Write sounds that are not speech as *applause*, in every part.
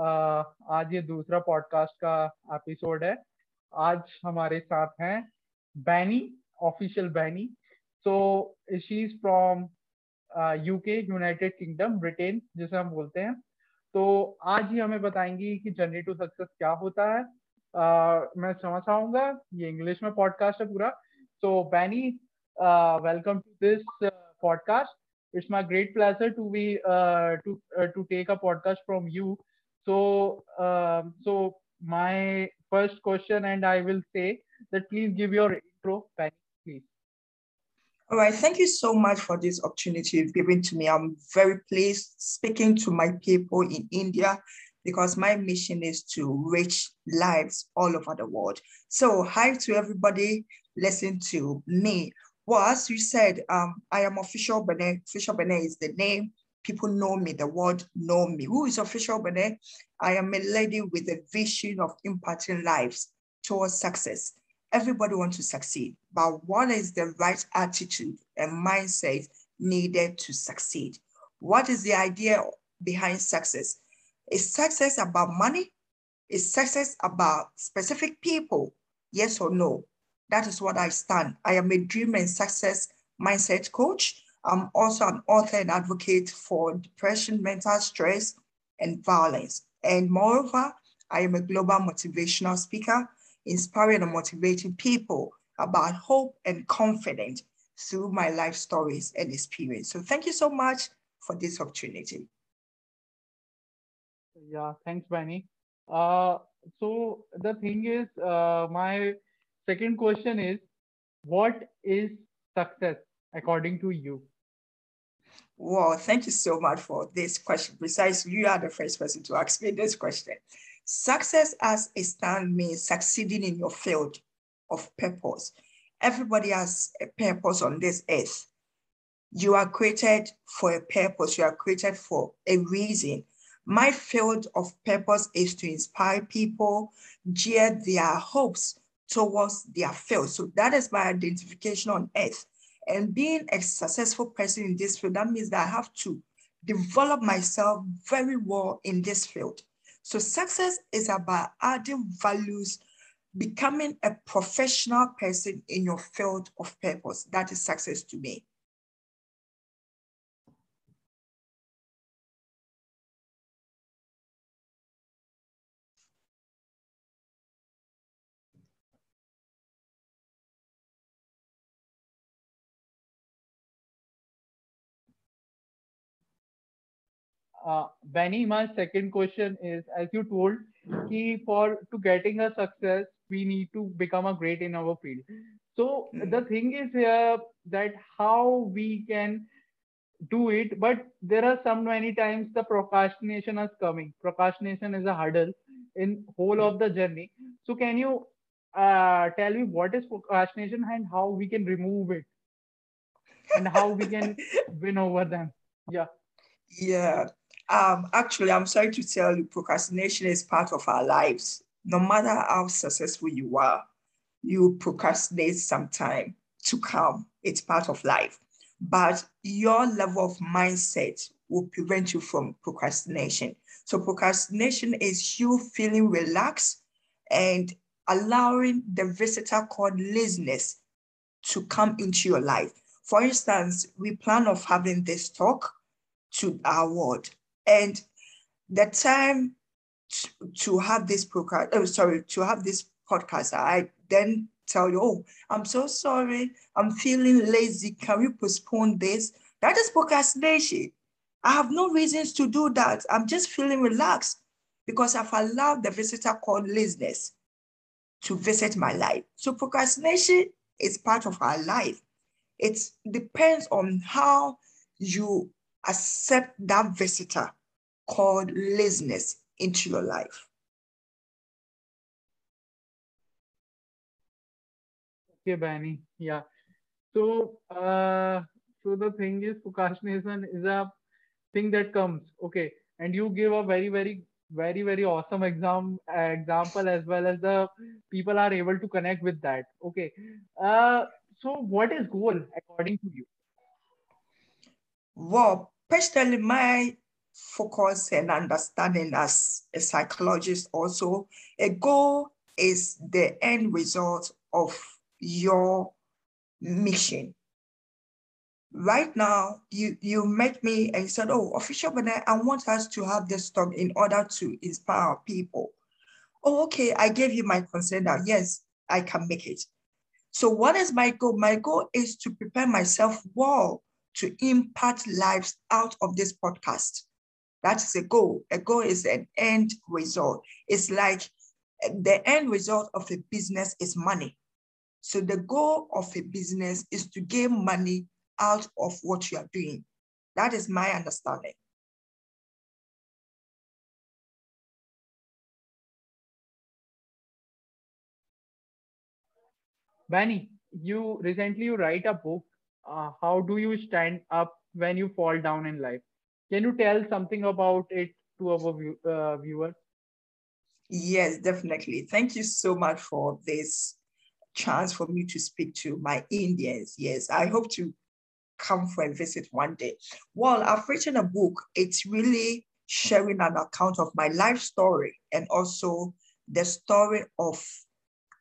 आज ये दूसरा पॉडकास्ट का एपिसोड है। आज हमारे साथ हैं Benny official Benny so she is from UK United Kingdom Britain जिसे हम बोलते हैं। तो आज ही हमें बताएँगी कि जर्नी टू सक्सेस क्या होता है। uh, मैं समझ आऊँगा ये इंग्लिश में पॉडकास्ट है पूरा। So Benny welcome to this podcast it's my great pleasure to be uh, to uh, podcast from you so um, so my first question and i will say that please give your intro Penny, please all right thank you so much for this opportunity you've given to me i'm very pleased speaking to my people in india because my mission is to reach lives all over the world so hi to everybody listen to me well, as you said, um, I am official Bene. Official Bene is the name. People know me, the world know me. Who is official Bene? I am a lady with a vision of impacting lives towards success. Everybody wants to succeed, but what is the right attitude and mindset needed to succeed? What is the idea behind success? Is success about money? Is success about specific people? Yes or no? That is what I stand. I am a dream and success mindset coach. I'm also an author and advocate for depression, mental stress, and violence. And moreover, I am a global motivational speaker, inspiring and motivating people about hope and confidence through my life stories and experience. So thank you so much for this opportunity. Yeah, thanks, Bene. Uh, so the thing is, uh, my Second question is, what is success according to you? Well, thank you so much for this question. Besides, you are the first person to ask me this question. Success as a stand means succeeding in your field of purpose. Everybody has a purpose on this earth. You are created for a purpose, you are created for a reason. My field of purpose is to inspire people, gear their hopes towards their field. So that is my identification on earth. And being a successful person in this field, that means that I have to develop myself very well in this field. So success is about adding values, becoming a professional person in your field of purpose. That is success to me. Uh, Bene, my second question is, as you told, key for to getting a success, we need to become a great in our field. So mm-hmm. the thing is here that how we can do it, but there are some many times the procrastination is coming. Procrastination is a hurdle in whole of the journey. So can you uh, tell me what is procrastination and how we can remove it and how we can *laughs* win over them? Yeah. Yeah. Um, actually, I'm sorry to tell you, procrastination is part of our lives. No matter how successful you are, you procrastinate some time to come. It's part of life. But your level of mindset will prevent you from procrastination. So, procrastination is you feeling relaxed and allowing the visitor called laziness to come into your life. For instance, we plan of having this talk to our world and the time to, have this podcast, oh, sorry, to have this podcast, I then tell you, oh, I'm so sorry, I'm feeling lazy. Can we postpone this? That is procrastination. I have no reasons to do that. I'm just feeling relaxed because I've allowed the visitor called laziness to visit my life. So procrastination is part of our life. It depends on how you accept that visitor called laziness into your life. Okay, Bene. Yeah. So, uh, so the thing is, procrastination is a thing that comes. Okay, and you give a very, very, very, very awesome exam example as well as the people are able to connect with that. Okay. Uh, so what is goal according to you? Well, personally, my focus and understanding as a psychologist also, a goal is the end result of your mission. Right now, you, you met me and said, oh, official, but I want us to have this talk in order to inspire people. Oh, okay, I gave you my consent now. Yes, I can make it. So what is my goal? My goal is to prepare myself well to impact lives out of this podcast. That's a goal. A goal is an end result. It's like eh, the end result of a business is money. So the goal of a business is to gain money out of what you are doing. That is my understanding. Bene, you recently you write a book. Uh, how do you stand up when you fall down in life? Can you tell something about it to our view, uh, viewers? Yes, definitely. Thank you so much for this chance for me to speak to my Indians. Yes, I hope to come for a visit one day. Well, I've written a book. It's really sharing an account of my life story and also the story of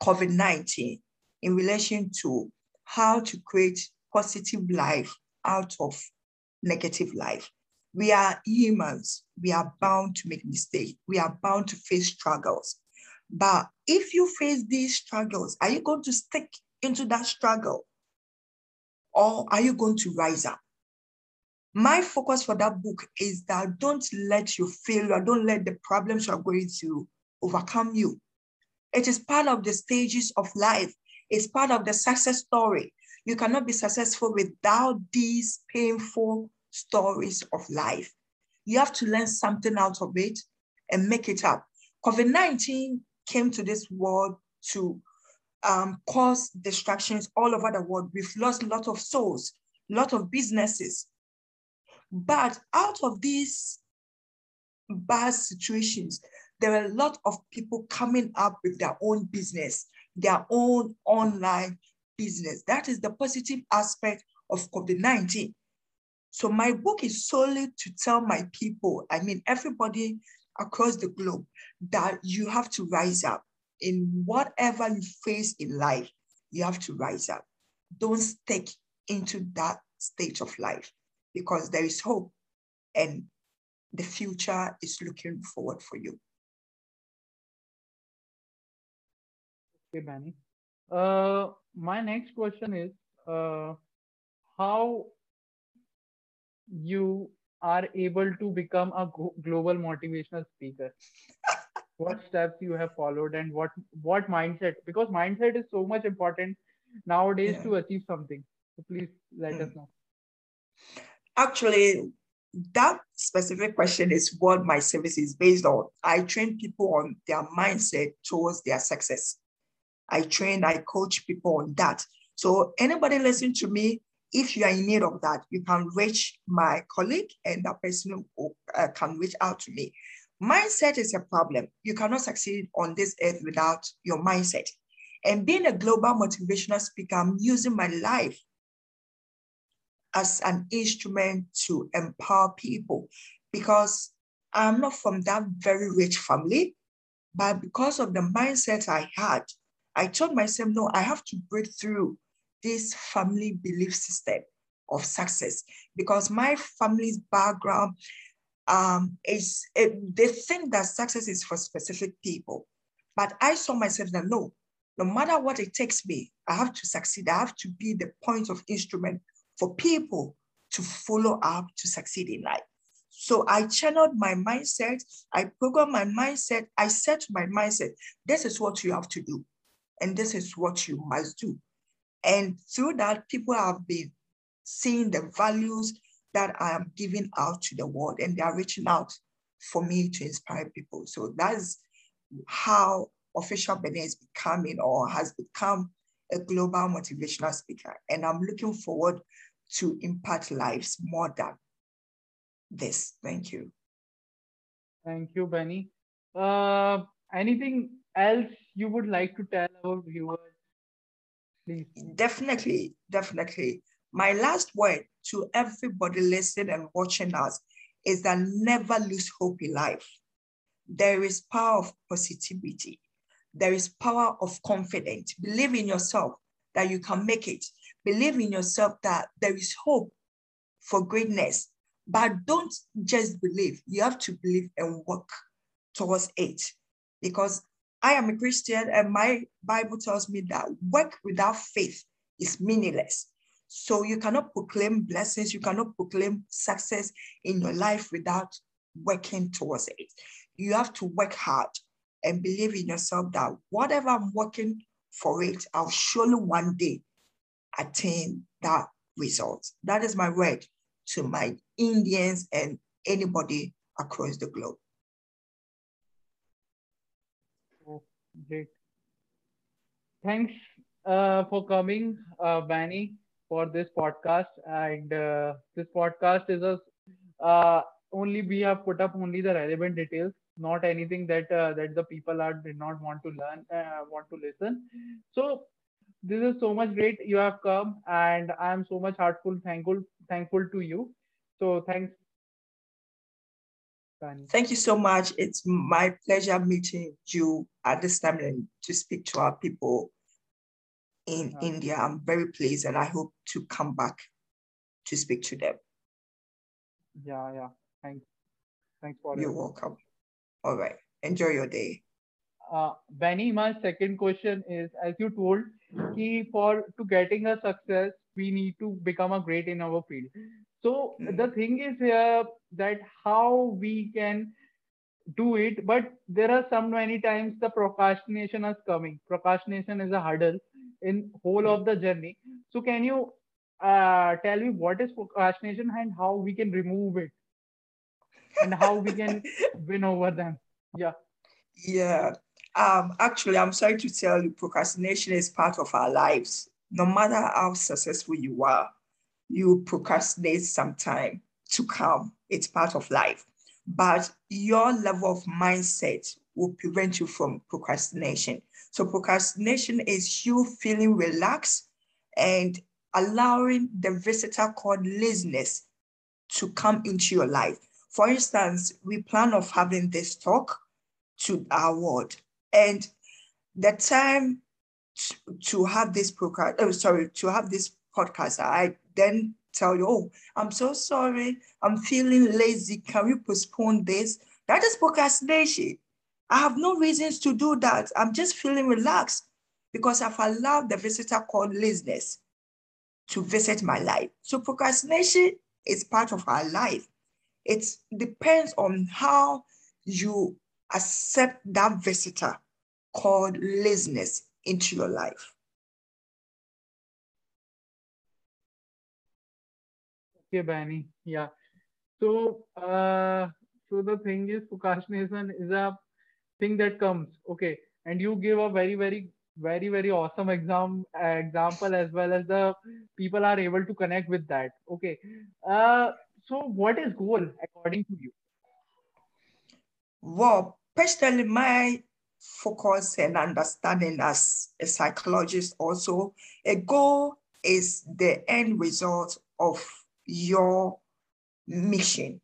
COVID 19 in relation to how to create positive life out of negative life. We are humans. We are bound to make mistakes. We are bound to face struggles. But if you face these struggles, are you going to stick into that struggle? Or are you going to rise up? My focus for that book is that don't let your failure, don't let the problems you're going through overcome you. It is part of the stages of life. It's part of the success story. You cannot be successful without these painful stories of life. You have to learn something out of it and make it up. COVID 19 came to this world to um, cause distractions all over the world. We've lost a lot of souls, a lot of businesses. But out of these bad situations, there are a lot of people coming up with their own business, their own online business. That is the positive aspect of COVID 19. So my book is solely to tell my people, I mean, everybody across the globe, that you have to rise up in whatever you face in life. You have to rise up. Don't stick into that stage of life because there is hope and the future is looking forward for you. Okay, Bene. Uh, my next question is uh, how you are able to become a global motivational speaker? *laughs* What steps you have followed and what what mindset? Because mindset is so much important nowadays yeah. to achieve something. So please let mm. us know. Actually that specific question is what my service is based on. I train people on their mindset towards their success i train i coach people on that so anybody listen to me if you are in need of that, you can reach my colleague and that person uh, can reach out to me. Mindset is a problem. You cannot succeed on this earth without your mindset. And being a global motivational speaker, I'm using my life as an instrument to empower people because I'm not from that very rich family, but because of the mindset I had, I told myself, no, I have to break through this family belief system of success because my family's background um, is it, they think that success is for specific people. But I saw myself that no, no matter what it takes me, I have to succeed. I have to be the point of instrument for people to follow up to succeed in life. So I channeled my mindset, I programmed my mindset, I to my mindset, this is what you have to do, and this is what you must do. And through that, people have been seeing the values that I am giving out to the world, and they are reaching out for me to inspire people. So that's how Official Bene is becoming or has become a global motivational speaker. And I'm looking forward to impact lives more than this. Thank you. Thank you, Bene. Uh, anything else you would like to tell our viewers please. Definitely, definitely. My last word to everybody listening and watching us is that never lose hope in life. There is power of positivity. There is power of confidence. Believe in yourself that you can make it. Believe in yourself that there is hope for greatness. But don't just believe. You have to believe and work towards it. Because I am a Christian and my Bible tells me that work without faith is meaningless. So you cannot proclaim blessings, you cannot proclaim success in your life without working towards it. You have to work hard and believe in yourself that whatever I'm working for it, I'll surely one day attain that result. That is my word to my Indians and anybody across the globe. Great. Thanks uh, for coming, uh, Vanny, for this podcast. And uh, this podcast is a uh, only we have put up only the relevant details, not anything that uh, that the people are did not want to learn, uh, want to listen. So this is so much great you have come, and I am so much heartful, thankful, thankful to you. So thanks Thank you so much. It's my pleasure meeting you at this time and to speak to our people in yeah. India. I'm very pleased and I hope to come back to speak to them. Yeah, yeah. Thanks. Thanks for You're it. welcome. All right. Enjoy your day. Uh, Bene, my second question is, as you told, key for to getting a success, we need to become a great in our field. So mm. the thing is here that how we can do it, but there are some many times the procrastination is coming. Procrastination is a hurdle in whole of the journey. So can you uh, tell me what is procrastination and how we can remove it and how we can *laughs* win over them? Yeah. Yeah. Um, actually, I'm sorry to tell you, procrastination is part of our lives. No matter how successful you are, you procrastinate some time to come. It's part of life. But your level of mindset will prevent you from procrastination. So, procrastination is you feeling relaxed and allowing the visitor called laziness to come into your life. For instance, we plan of having this talk to our ward, and the time to, to have this program, oh, sorry, to have this podcast, I then tell you, oh, I'm so sorry, I'm feeling lazy. Can we postpone this? That is procrastination. I have no reasons to do that. I'm just feeling relaxed because I've allowed the visitor called laziness to visit my life. So procrastination is part of our life. It depends on how you accept that visitor called laziness into your life. Okay, Bene. Yeah. So, uh, so the thing is, procrastination is a thing that comes. Okay, and you give a very, very, very, very awesome exam example as well as the people are able to connect with that. Okay. Uh, so what is goal according to you? Well, personally, my focus and understanding as a psychologist also, a goal is the end result of your mission.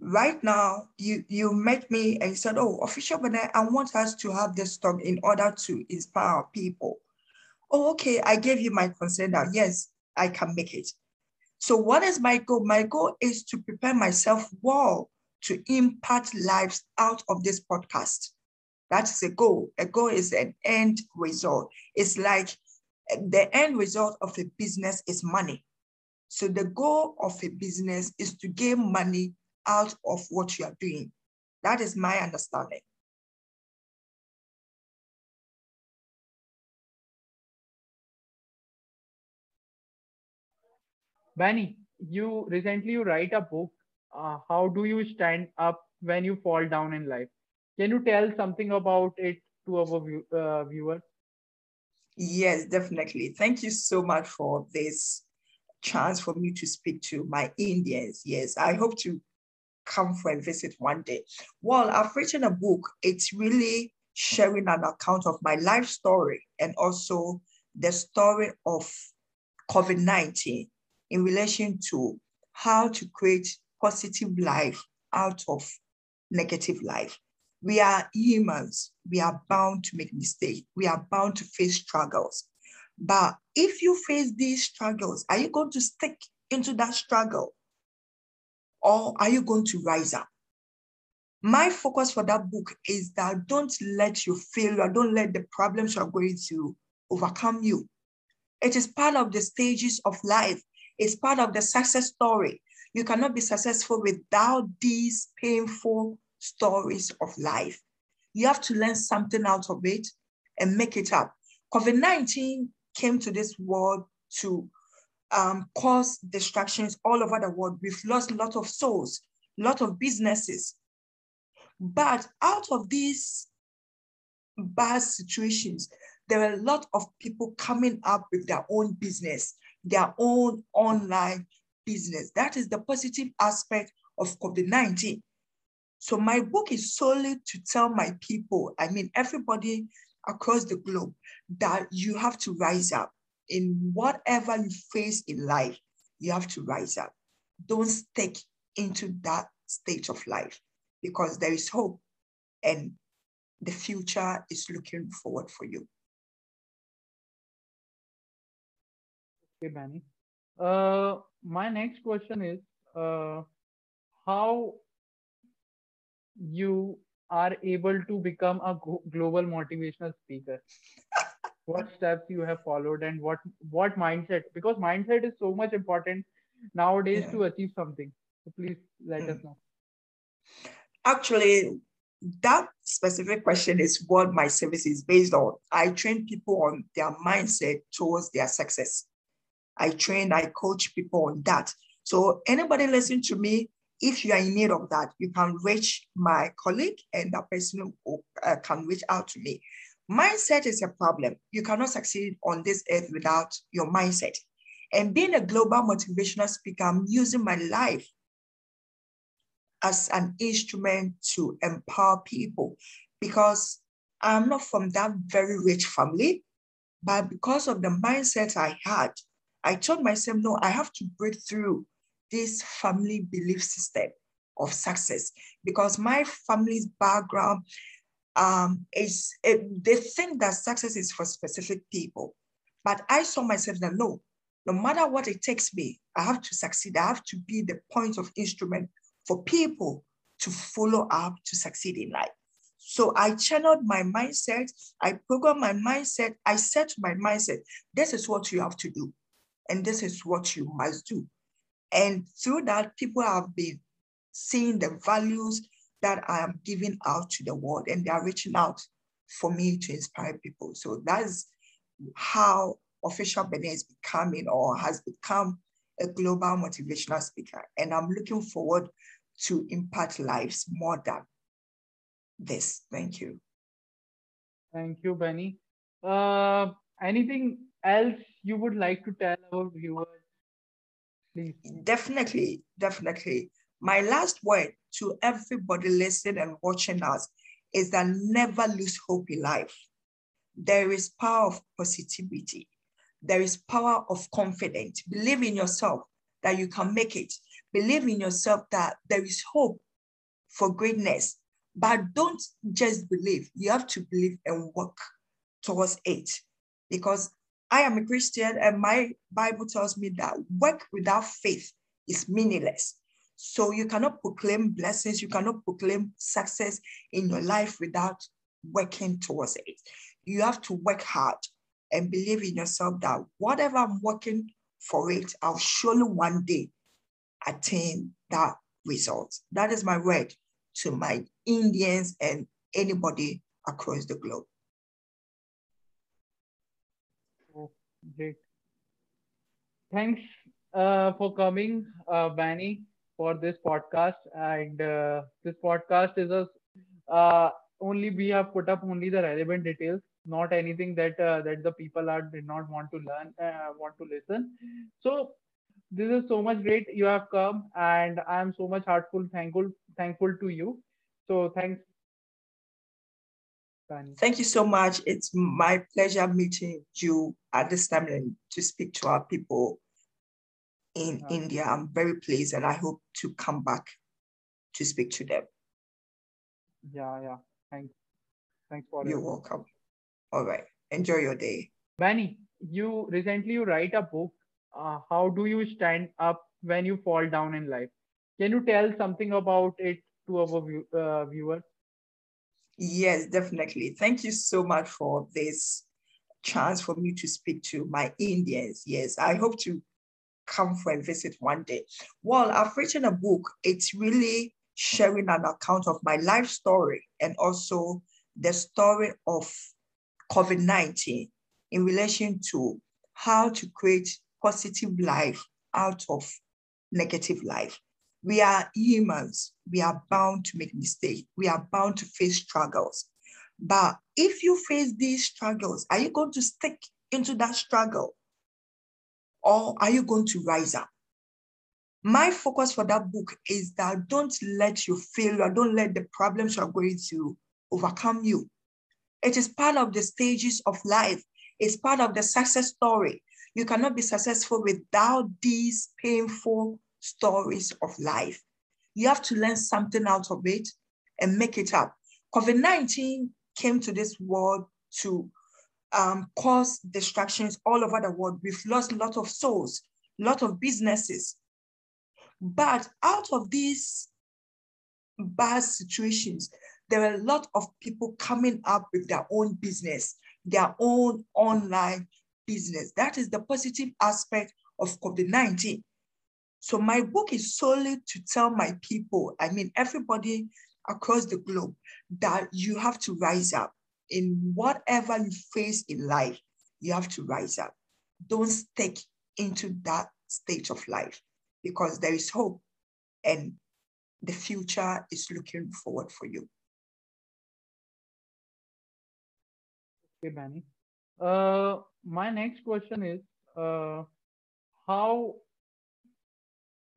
Right now, you, you met me and you said, oh, official, but I want us to have this talk in order to inspire people. Oh, okay, I gave you my consent now. yes, I can make it. So what is my goal? My goal is to prepare myself well to impact lives out of this podcast. That is a goal. A goal is an end result. It's like the end result of a business is money. So the goal of a business is to gain money out of what you are doing. That is my understanding. Bene, you recently you write a book. Uh, how do you stand up when you fall down in life? Can you tell something about it to our view, uh, viewers? Yes, definitely. Thank you so much for this chance for me to speak to my Indians. Yes, I hope to come for a visit one day. Well, I've written a book. It's really sharing an account of my life story and also the story of COVID 19 in relation to how to create positive life out of negative life. We are humans. We are bound to make mistakes. We are bound to face struggles. But if you face these struggles, are you going to stick into that struggle? Or are you going to rise up? My focus for that book is that don't let your failure, don't let the problems you're going to overcome you. It is part of the stages of life. It's part of the success story. You cannot be successful without these painful stories of life. You have to learn something out of it and make it up. COVID 19 came to this world to um, cause distractions all over the world. We've lost a lot of souls, a lot of businesses. But out of these bad situations, there are a lot of people coming up with their own business, their own online business. That is the positive aspect of COVID 19. So, my book is solely to tell my people, I mean, everybody across the globe, that you have to rise up in whatever you face in life. You have to rise up. Don't stick into that state of life because there is hope and the future is looking forward for you. Okay, Bene. Uh, my next question is uh, how you are able to become a global motivational speaker what steps you have followed and what what mindset because mindset is so much important nowadays yeah. to achieve something so please let mm. us know actually that specific question is what my service is based on i train people on their mindset towards their success I train, I coach people on that. So anybody listen to me, if you are in need of that, you can reach my colleague and that person uh, can reach out to me. Mindset is a problem. You cannot succeed on this earth without your mindset. And being a global motivational speaker, I'm using my life as an instrument to empower people because I'm not from that very rich family, but because of the mindset I had, I told myself, no, I have to break through this family belief system of success because my family's background um, is it, they think that success is for specific people. But I saw myself that no, no matter what it takes me, I have to succeed. I have to be the point of instrument for people to follow up to succeed in life. So I channeled my mindset, I programmed my mindset, I to my mindset, this is what you have to do and this is what you must do. And through that, people have been seeing the values that I am giving out to the world, and they are reaching out for me to inspire people. So that's how Official Bene is becoming or has become a global motivational speaker. And I'm looking forward to impact lives more than this. Thank you. Thank you, Bene. Uh, anything else you would like to tell our viewers? Please. Definitely, definitely. My last word to everybody listening and watching us is that never lose hope in life. There is power of positivity. There is power of confidence. Believe in yourself that you can make it. Believe in yourself that there is hope for greatness. But don't just believe. You have to believe and work towards it. Because I am a Christian, and my Bible tells me that work without faith is meaningless. So you cannot proclaim blessings, you cannot proclaim success in your life without working towards it. You have to work hard and believe in yourself that whatever I'm working for it, I'll surely one day attain that result. That is my word to my Indians and anybody across the globe. Great. Thanks uh, for coming, uh, for this podcast. And uh, this podcast is a uh, only we have put up only the relevant details, not anything that uh, that the people are did not want to learn, uh, want to listen. So this is so much great you have come, and I am so much heartful, thankful, thankful to you. So thanks Thank you so much. It's my pleasure meeting you at this time and to speak to our people. in yeah. India. I'm very pleased and I hope to come back to speak to them. Yeah, yeah. Thanks. Thanks for You're welcome. All right. Enjoy your day. Manny, you recently you write a book. Uh, how do you stand up when you fall down in life? Can you tell something about it to our view, uh, viewers? Yes, definitely. Thank you so much for this chance for me to speak to my Indians. Yes, I hope to come for a visit one day. Well, I've written a book. It's really sharing an account of my life story and also the story of COVID 19 in relation to how to create positive life out of negative life. We are humans. We are bound to make mistakes. We are bound to face struggles. But if you face these struggles, are you going to stick into that struggle? Or are you going to rise up? My focus for that book is that don't let your failure, don't let the problems you're going to overcome you. It is part of the stages of life. It's part of the success story. You cannot be successful without these painful stories of life. You have to learn something out of it and make it up. COVID 19 came to this world to um, cause distractions all over the world. We've lost a lot of souls, a lot of businesses. But out of these bad situations, there are a lot of people coming up with their own business, their own online business. That is the positive aspect of COVID 19. So my book is solely to tell my people, I mean, everybody across the globe, that you have to rise up in whatever you face in life. You have to rise up. Don't stick into that state of life because there is hope and the future is looking forward for you. Okay, Bene. Uh, my next question is uh, how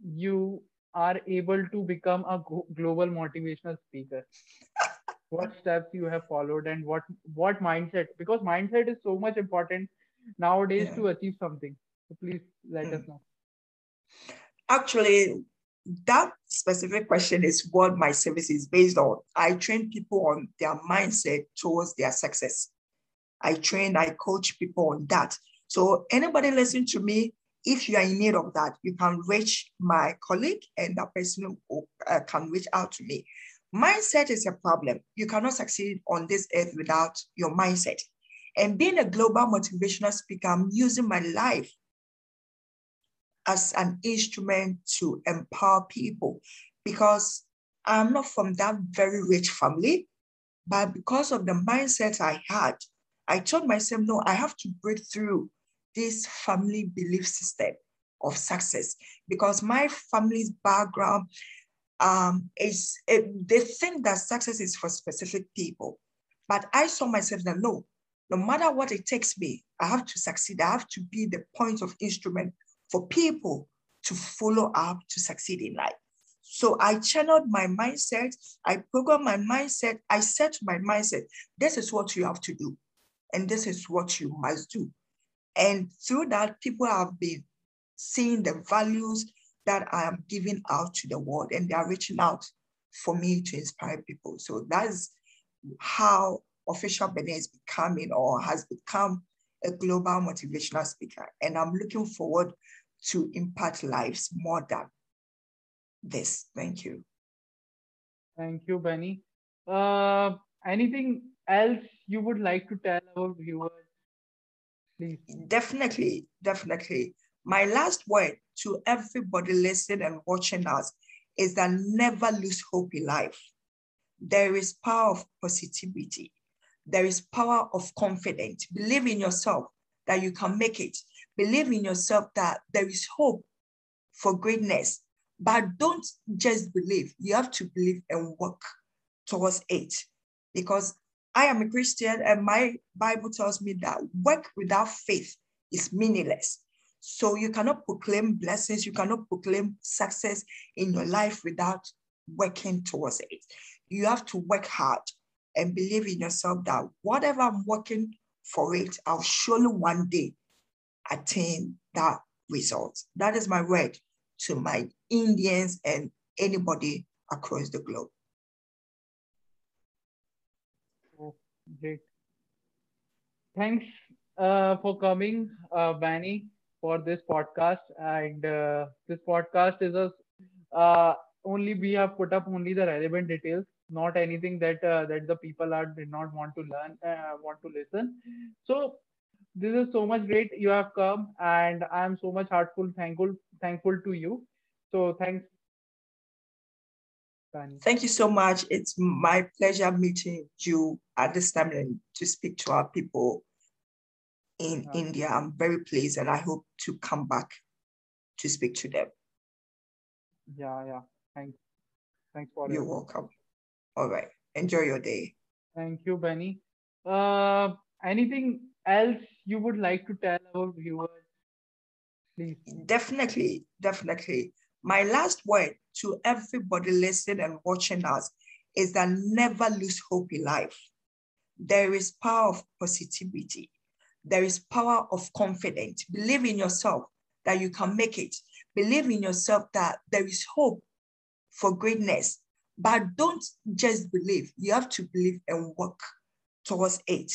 you are able to become a global motivational speaker. *laughs* What steps you have followed and what what mindset? Because mindset is so much important nowadays yeah. to achieve something. So please let mm. us know. Actually that specific question is what my service is based on. I train people on their mindset towards their success. I train i coach people on that. So anybody listen to me if you are in need of that, you can reach my colleague and that person uh, can reach out to me. Mindset is a problem. You cannot succeed on this earth without your mindset. And being a global motivational speaker, I'm using my life as an instrument to empower people because I'm not from that very rich family, but because of the mindset I had, I told myself, no, I have to break through this family belief system of success because my family's background um, is it, they think that success is for specific people. But I saw myself that no, no matter what it takes me, I have to succeed. I have to be the point of instrument for people to follow up to succeed in life. So I channeled my mindset, I programmed my mindset, I to my mindset, this is what you have to do, and this is what you must do. And through that, people have been seeing the values that I am giving out to the world, and they are reaching out for me to inspire people. So that's how Official Bene is becoming or has become a global motivational speaker. And I'm looking forward to impact lives more than this. Thank you. Thank you, Bene. Uh, anything else you would like to tell our viewers please. Definitely, definitely. My last word to everybody listening and watching us is that never lose hope in life. There is power of positivity. There is power of confidence. Believe in yourself that you can make it. Believe in yourself that there is hope for greatness. But don't just believe. You have to believe and work towards it. Because I am a Christian, and my Bible tells me that work without faith is meaningless. So you cannot proclaim blessings, you cannot proclaim success in your life without working towards it. You have to work hard and believe in yourself that whatever I'm working for it, I'll surely one day attain that result. That is my word to my Indians and anybody across the globe. Oh, great. Thanks uh, for coming, uh, Banny, for this podcast. And uh, this podcast is a uh, only we have put up only the relevant details, not anything that uh, that the people are did not want to learn, uh, want to listen. So this is so much great you have come, and I am so much heartful, thankful, thankful to you. So thanks. Thank you so much. It's my pleasure meeting you at this time and to speak to our people in Yeah. India. I'm very pleased and I hope to come back to speak to them. Yeah, yeah. Thanks. Thanks for You're it. welcome. All right. Enjoy your day. Thank you, Bene. Uh, anything else you would like to tell our viewers? Please. Definitely, definitely. My last word to everybody listening and watching us is that never lose hope in life. There is power of positivity. There is power of confidence. Believe in yourself that you can make it. Believe in yourself that there is hope for greatness. But don't just believe. You have to believe and work towards it.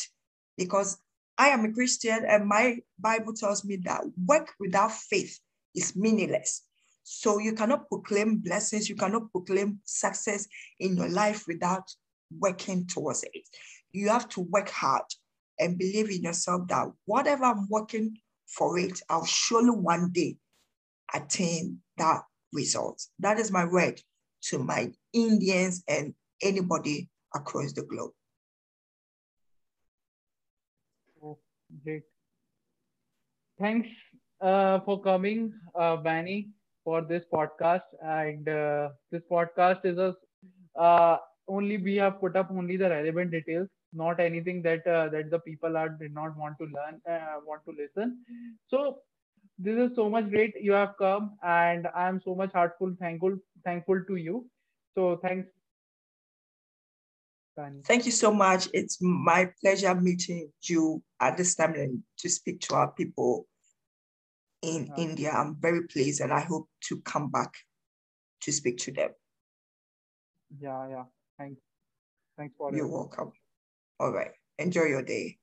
Because I am a Christian and my Bible tells me that work without faith is meaningless. So you cannot proclaim blessings, you cannot proclaim success in your life without working towards it. You have to work hard and believe in yourself that whatever I'm working for it, I'll surely one day attain that result. That is my word to my Indians and anybody across the globe. Oh, great. Thanks uh, for coming, uh, for this podcast. And uh, this podcast is a uh, only we have put up only the relevant details, not anything that uh, that the people are did not want to learn, uh, want to listen. So this is so much great you have come, and I am so much heartful, thankful, thankful to you. So thanks, Thank you so much. It's my pleasure meeting you at this time and to speak to our people in Yeah. India. I'm very pleased and I hope to come back to speak to them. Yeah, yeah. Thanks. Thanks for You're it. welcome. All right. Enjoy your day.